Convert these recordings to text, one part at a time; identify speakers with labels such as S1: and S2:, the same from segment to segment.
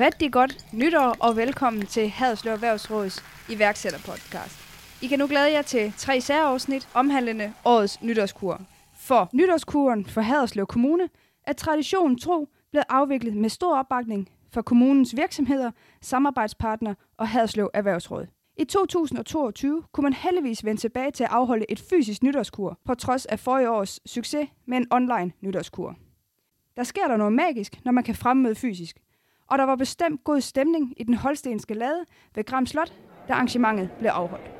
S1: Rigtig godt nytår og velkommen til Haderslev Erhvervsråds iværksætterpodcast. I kan nu glæde jer til tre særafsnit omhandlende årets nytårskur. For nytårskuren for Haderslev Kommune er traditionen tro blevet afviklet med stor opbakning fra kommunens virksomheder, samarbejdspartnere og Haderslev Erhvervsråd. I 2022 kunne man heldigvis vende tilbage til at afholde et fysisk nytårskur, på trods af forrige års succes med en online nytårskur. Der sker der noget magisk, når man kan fremmøde fysisk. Og der var bestemt god stemning i den holstenske lade ved Gram Slot, da arrangementet blev afholdt.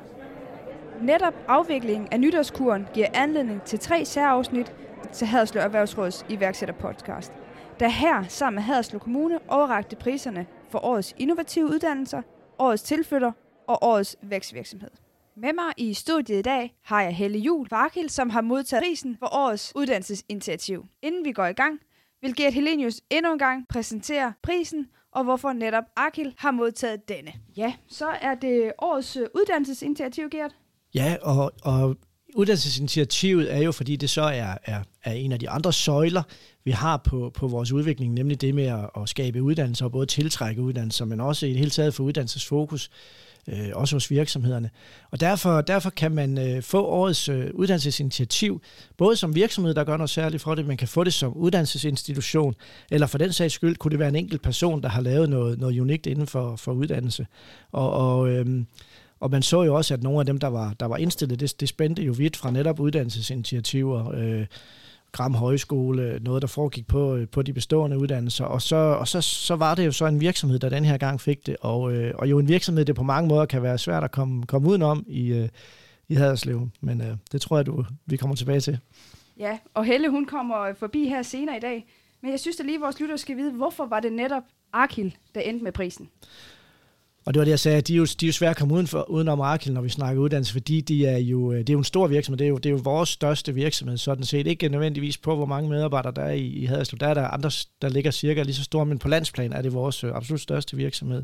S1: Netop afviklingen af nytårskuren giver anledning til tre særafsnit til Haderslev Erhvervsråds iværksætterpodcast, der her sammen med Haderslev Kommune overrakte priserne for årets innovative uddannelser, årets tilflytter og årets vækstvirksomhed. Med mig i studiet i dag har jeg Helle Jul Varkild, som har modtaget prisen for årets uddannelsesinitiativ. Inden vi går i gang, vil Gert Helenius endnu en gang præsentere prisen og hvorfor netop Akil har modtaget denne. Ja, så er det årets uddannelsesinitiativ, Gert.
S2: Ja, og, og uddannelsesinitiativet er jo, fordi det så er, er, er en af de andre søjler, vi har på, på vores udvikling, nemlig det med at, at skabe uddannelser, og både tiltrække uddannelser, men også i det hele taget få uddannelsesfokus øh, også hos virksomhederne. Og derfor, derfor kan man øh, få årets øh, uddannelsesinitiativ, både som virksomhed, der gør noget særligt for det, man kan få det som uddannelsesinstitution, eller for den sags skyld kunne det være en enkelt person, der har lavet noget, noget unikt inden for, for uddannelse. Og, og øh, og man så jo også, at nogle af dem, der var, der var indstillet, det, det spændte jo vidt fra netop uddannelsesinitiativer, øh, Gram Højskole, noget der foregik på, øh, på de bestående uddannelser, og, så, og så, så var det jo så en virksomhed, der den her gang fik det, og, øh, og jo en virksomhed, det på mange måder kan være svært at komme, komme udenom i, øh, i Haderslev, men øh, det tror jeg, du, vi kommer tilbage til.
S1: Ja, og Helle hun kommer forbi her senere i dag, men jeg synes da lige, vores lytter skal vide, hvorfor var det netop Arkil, der endte med prisen?
S2: Og det var det, jeg sagde, de er jo, de er jo svære at komme uden for, udenom Arkil, når vi snakker uddannelse, fordi de er jo, øh, det er jo en stor virksomhed. Det er jo, det er jo vores største virksomhed, sådan set. Ikke nødvendigvis på, hvor mange medarbejdere der er i, i Haderslev. Der er der andre, der ligger cirka lige så store, men på landsplan er det vores øh, absolut største virksomhed.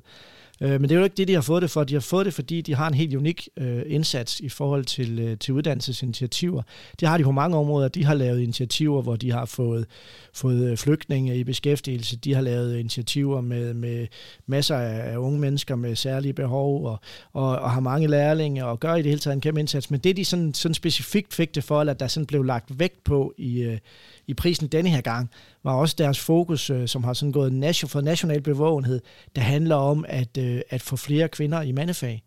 S2: Øh, men det er jo ikke det, de har fået det for. De har fået det, fordi de har en helt unik øh, indsats i forhold til, øh, til uddannelsesinitiativer. Det har de på mange områder. De har lavet initiativer, hvor de har fået, fået øh, flygtninge i beskæftigelse. De har lavet initiativer med, med masser af unge mennesker med særlige behov, og, og, og har mange lærlinge, og gør i det hele taget en kæmpe indsats. Men det, de sådan, sådan specifikt fik det for, at der sådan blev lagt vægt på i, øh, i prisen denne her gang, var også deres fokus, øh, som har sådan gået nation, for national bevågenhed, der handler om at, øh, at få flere kvinder i mandefag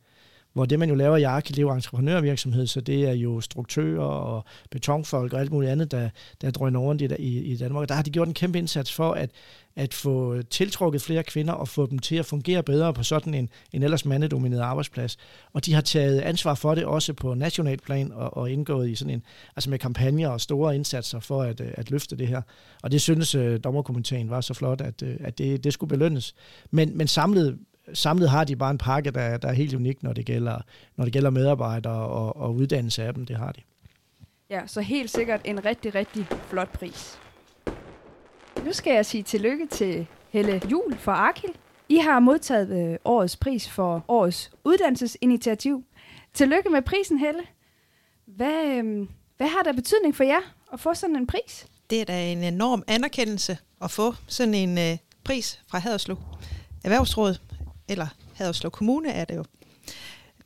S2: hvor det man jo laver i ARK, det er jo entreprenørvirksomhed, så det er jo struktører og betonfolk og alt muligt andet, der, der drøner rundt i, i, i Danmark. Og der har de gjort en kæmpe indsats for at, at få tiltrukket flere kvinder og få dem til at fungere bedre på sådan en, en ellers mandedomineret arbejdsplads. Og de har taget ansvar for det også på national plan og, og indgået i sådan en, altså med kampagner og store indsatser for at, øh, at løfte det her. Og det synes øh, dommerkomiteen var så flot, at, øh, at det, det skulle belønnes. Men, men samlet samlet har de bare en pakke, der, der er helt unik, når det gælder, når det gælder medarbejdere og, og uddannelse af dem. Det har de.
S1: Ja, så helt sikkert en rigtig, rigtig flot pris. Nu skal jeg sige tillykke til Helle Jul fra Arkil. I har modtaget øh, årets pris for årets uddannelsesinitiativ. Tillykke med prisen, Helle. Hvad, øh, hvad har der betydning for jer at få sådan en pris?
S3: Det er da en enorm anerkendelse at få sådan en øh, pris fra Haderslev Erhvervsråd eller Haderslev Kommune er det jo.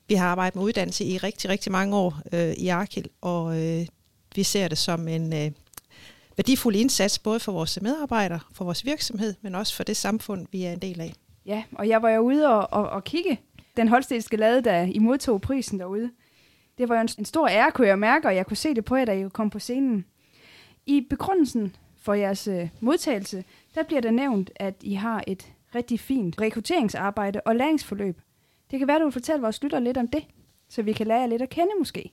S3: Vi har arbejdet med uddannelse i rigtig, rigtig mange år øh, i Arkil, og øh, vi ser det som en øh, værdifuld indsats, både for vores medarbejdere, for vores virksomhed, men også for det samfund, vi er en del af.
S1: Ja, og jeg var jo ude og, og, og kigge den holstenske lade, da I modtog prisen derude. Det var jo en, en stor ære, kunne jeg mærke, og jeg kunne se det på jer, da I kom på scenen. I begrundelsen for jeres øh, modtagelse, der bliver der nævnt, at I har et rigtig fint rekrutteringsarbejde og læringsforløb. Det kan være, du vil fortælle vores lytter lidt om det, så vi kan lære jer lidt at kende måske.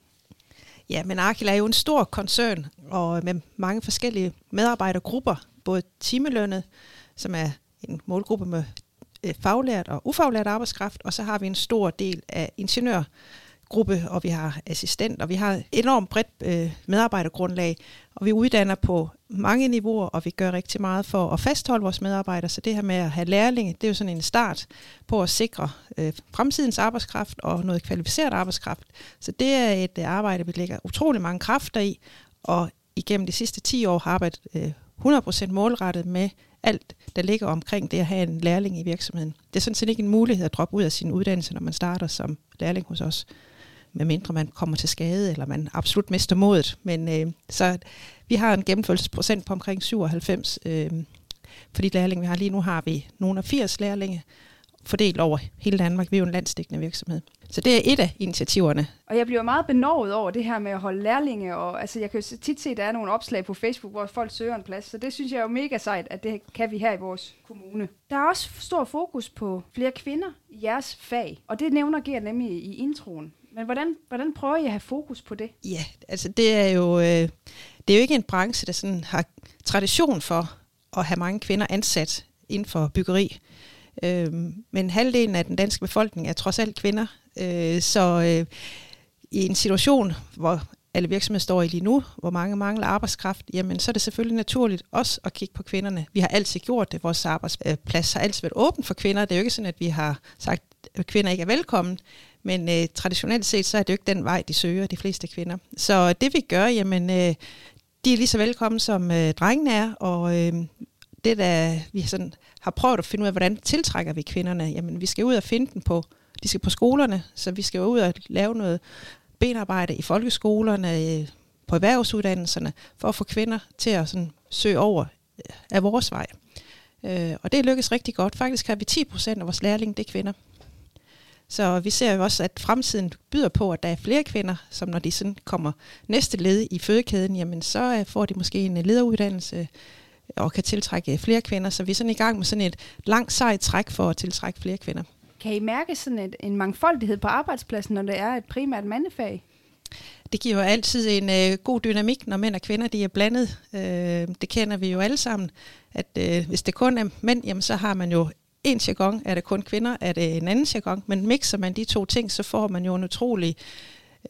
S3: Ja, men Arkil er jo en stor koncern, og med mange forskellige medarbejdergrupper, både timelønnet, som er en målgruppe med øh, faglært og ufaglært arbejdskraft, og så har vi en stor del af ingeniør gruppe, og vi har assistent, og vi har et enormt bredt øh, medarbejdergrundlag, og vi uddanner på mange niveauer, og vi gør rigtig meget for at fastholde vores medarbejdere. Så det her med at have lærlinge, det er jo sådan en start på at sikre øh, fremtidens arbejdskraft og noget kvalificeret arbejdskraft. Så det er et øh, arbejde, vi lægger utrolig mange kræfter i, og igennem de sidste 10 år har arbejdet øh, 100% målrettet med alt, der ligger omkring det at have en lærling i virksomheden. Det er sådan set ikke en mulighed at droppe ud af sin uddannelse, når man starter som lærling hos os medmindre man kommer til skade, eller man absolut mister modet. Men øh, så vi har en gennemførelsesprocent på omkring 97 øh, for de lærlinge, vi har. Lige nu har vi nogle af 80 lærlinge, fordelt over hele Danmark. Vi er jo en landstækkende virksomhed. Så det er et af initiativerne.
S1: Og jeg bliver meget benovet over det her med at holde lærlinge, og altså, jeg kan jo tit se, at der er nogle opslag på Facebook, hvor folk søger en plads, så det synes jeg er jo mega sejt, at det kan vi her i vores kommune. Der er også stor fokus på flere kvinder i jeres fag, og det nævner Gert nemlig i introen. Men hvordan, hvordan prøver I at have fokus på det?
S3: Ja, altså det er jo, øh, det er jo ikke en branche, der sådan har tradition for at have mange kvinder ansat inden for byggeri. Øh, men halvdelen af den danske befolkning er trods alt kvinder. Øh, så øh, i en situation, hvor alle virksomheder står i lige nu, hvor mange mangler arbejdskraft, jamen så er det selvfølgelig naturligt også at kigge på kvinderne. Vi har altid gjort det. Vores arbejdsplads øh, har altid været åben for kvinder. Det er jo ikke sådan, at vi har sagt, at kvinder ikke er velkommen. Men øh, traditionelt set, så er det jo ikke den vej, de søger, de fleste kvinder. Så det vi gør, jamen, øh, de er lige så velkommen, som øh, drengene er, og øh, det, der vi sådan har prøvet at finde ud af, hvordan tiltrækker vi kvinderne, jamen vi skal ud og finde dem på, de skal på skolerne, så vi skal ud og lave noget benarbejde i folkeskolerne, på erhvervsuddannelserne, for at få kvinder til at sådan, søge over øh, af vores vej. Øh, og det lykkes rigtig godt. Faktisk har vi 10 procent af vores lærlinge, det er kvinder. Så vi ser jo også, at fremtiden byder på, at der er flere kvinder, som når de sådan kommer næste led i fødekæden, jamen så øh, får de måske en øh, lederuddannelse og kan tiltrække flere kvinder. Så vi er sådan i gang med sådan et langt sejt træk for at tiltrække flere kvinder.
S1: Kan I mærke sådan et, en mangfoldighed på arbejdspladsen, når det er et primært mandefag?
S3: Det giver jo altid en øh, god dynamik, når mænd og kvinder de er blandet. Øh, det kender vi jo alle sammen, at øh, hvis det kun er mænd, jamen, så har man jo en jargon, er det kun kvinder, er det en anden jargon, men mixer man de to ting, så får man jo en utrolig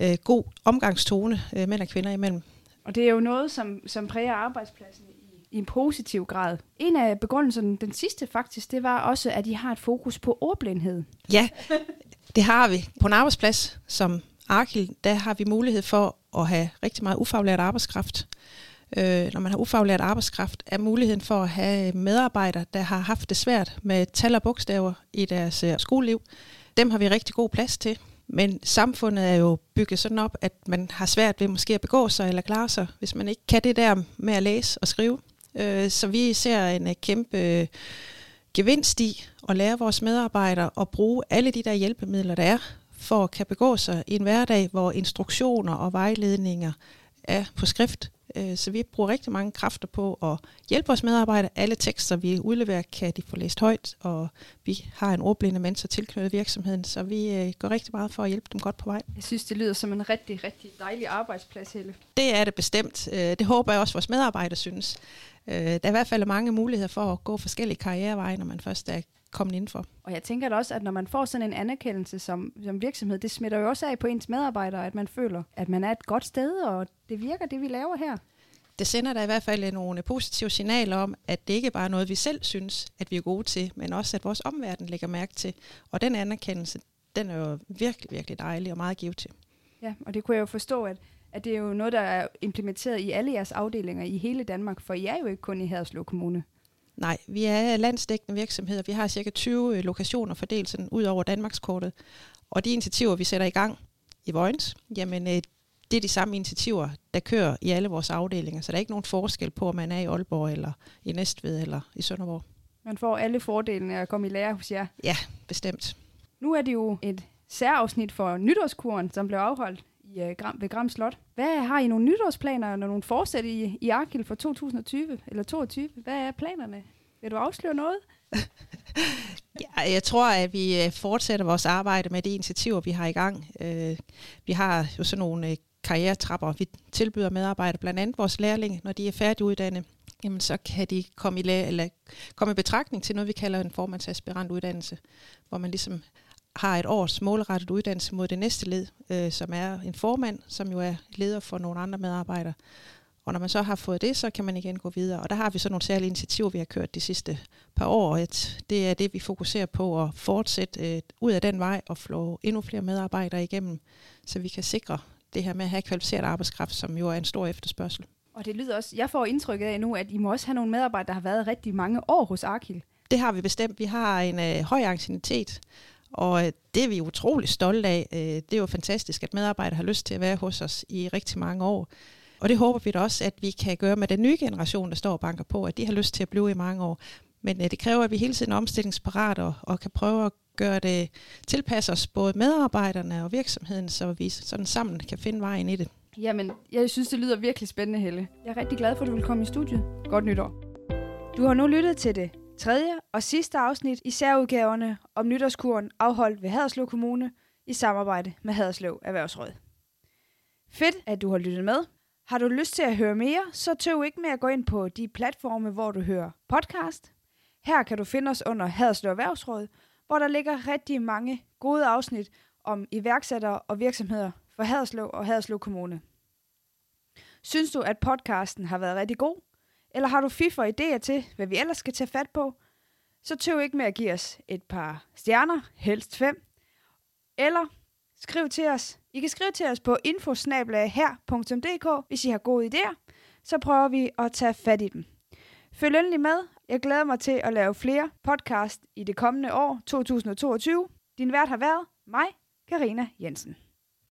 S3: øh, god omgangstone øh, mænd og kvinder imellem.
S1: Og det er jo noget, som, som præger arbejdspladsen i, en positiv grad. En af begrundelserne, den sidste faktisk, det var også, at I har et fokus på ordblindhed.
S3: Ja, det har vi. På en arbejdsplads som Arkil, der har vi mulighed for at have rigtig meget ufaglært arbejdskraft øh, når man har ufaglært arbejdskraft, er muligheden for at have medarbejdere, der har haft det svært med tal og bogstaver i deres øh, skoleliv. Dem har vi rigtig god plads til. Men samfundet er jo bygget sådan op, at man har svært ved måske at begå sig eller klare sig, hvis man ikke kan det der med at læse og skrive. Øh, så vi ser en øh, kæmpe øh, gevinst i at lære vores medarbejdere at bruge alle de der hjælpemidler, der er, for at kan begå sig i en hverdag, hvor instruktioner og vejledninger er på skrift. Øh, så vi bruger rigtig mange kræfter på at hjælpe vores medarbejdere. Alle tekster, vi udleverer, kan de få læst højt, og vi har en ordblinde mentor tilknyttet virksomheden, så vi øh, går rigtig meget for at hjælpe dem godt på vej.
S1: Jeg synes, det lyder som en rigtig, rigtig dejlig arbejdsplads, Helle.
S3: Det er det bestemt. Øh, det håber jeg også, vores medarbejdere synes. Der er i hvert fald mange muligheder for at gå forskellige karriereveje, når man først er kommet indenfor.
S1: Og jeg tænker da også, at når man får sådan en anerkendelse som, som virksomhed, det smitter jo også af på ens medarbejdere, at man føler, at man er et godt sted, og det virker, det vi laver her.
S3: Det sender da i hvert fald nogle positive signaler om, at det ikke bare er noget, vi selv synes, at vi er gode til, men også, at vores omverden lægger mærke til. Og den anerkendelse, den er jo virkelig, virkelig dejlig og meget givet til.
S1: Ja, og det kunne jeg jo forstå, at, at det er jo noget, der er implementeret i alle jeres afdelinger i hele Danmark, for I er jo ikke kun i Haderslev Kommune.
S3: Nej, vi er landsdækkende virksomheder. Vi har cirka 20 øh, lokationer fordelt sådan ud over Danmarkskortet. Og de initiativer, vi sætter i gang i Vojens, jamen øh, det er de samme initiativer, der kører i alle vores afdelinger. Så der er ikke nogen forskel på, om man er i Aalborg, eller i Næstved, eller i Sønderborg.
S1: Man får alle fordelene at komme i lære hos jer.
S3: Ja, bestemt.
S1: Nu er det jo et særafsnit for nytårskuren, som blev afholdt i, øh, Gram, ved Gram Slot. Hvad har I nogle nytårsplaner og nogle forsæt i, i Arkil for 2020 eller 2022? Hvad er planerne? Vil du afsløre noget?
S3: ja, jeg tror, at vi øh, fortsætter vores arbejde med de initiativer, vi har i gang. Øh, vi har jo sådan nogle karrieretrapper. Vi tilbyder medarbejdere, blandt andet vores lærlinge, når de er færdiguddannet, jamen så kan de komme i, læ- eller komme i betragtning til noget, vi kalder en formandsaspirantuddannelse, hvor man ligesom har et års målrettet uddannelse mod det næste led, øh, som er en formand, som jo er leder for nogle andre medarbejdere. Og når man så har fået det, så kan man igen gå videre. Og der har vi så nogle særlige initiativer, vi har kørt de sidste par år. Og det er det, vi fokuserer på at fortsætte øh, ud af den vej og få endnu flere medarbejdere igennem, så vi kan sikre det her med at have kvalificeret arbejdskraft, som jo er en stor efterspørgsel.
S1: Og det lyder også, jeg får indtrykket af nu, at I må også have nogle medarbejdere, der har været rigtig mange år hos Arkil.
S3: Det har vi bestemt. Vi har en øh, høj ancienitet, og øh, det er vi utrolig stolte af. Øh, det er jo fantastisk, at medarbejdere har lyst til at være hos os i rigtig mange år. Og det håber vi da også, at vi kan gøre med den nye generation, der står og banker på, at de har lyst til at blive i mange år. Men øh, det kræver, at vi hele tiden er omstillingsparate og, og kan prøve at gøre det, tilpasse os både medarbejderne og virksomheden, så vi sådan sammen kan finde vejen i det.
S1: Jamen, jeg synes, det lyder virkelig spændende, Helle. Jeg er rigtig glad for, at du vil komme i studiet. Godt nytår. Du har nu lyttet til det tredje og sidste afsnit i særudgaverne om nytårskuren afholdt ved Haderslev Kommune i samarbejde med Haderslev Erhvervsråd. Fedt, at du har lyttet med. Har du lyst til at høre mere, så tøv ikke med at gå ind på de platforme, hvor du hører podcast. Her kan du finde os under Haderslev Erhvervsråd, hvor der ligger rigtig mange gode afsnit om iværksættere og virksomheder for Haderslev og Haderslev Kommune. Synes du, at podcasten har været rigtig god? Eller har du fif og idéer til, hvad vi ellers skal tage fat på? Så tøv ikke med at give os et par stjerner, helst fem. Eller skriv til os. I kan skrive til os på infosnablager.dk, hvis I har gode idéer. Så prøver vi at tage fat i dem. Følg endelig med. Jeg glæder mig til at lave flere podcast i det kommende år 2022. Din vært har været mig, Karina Jensen.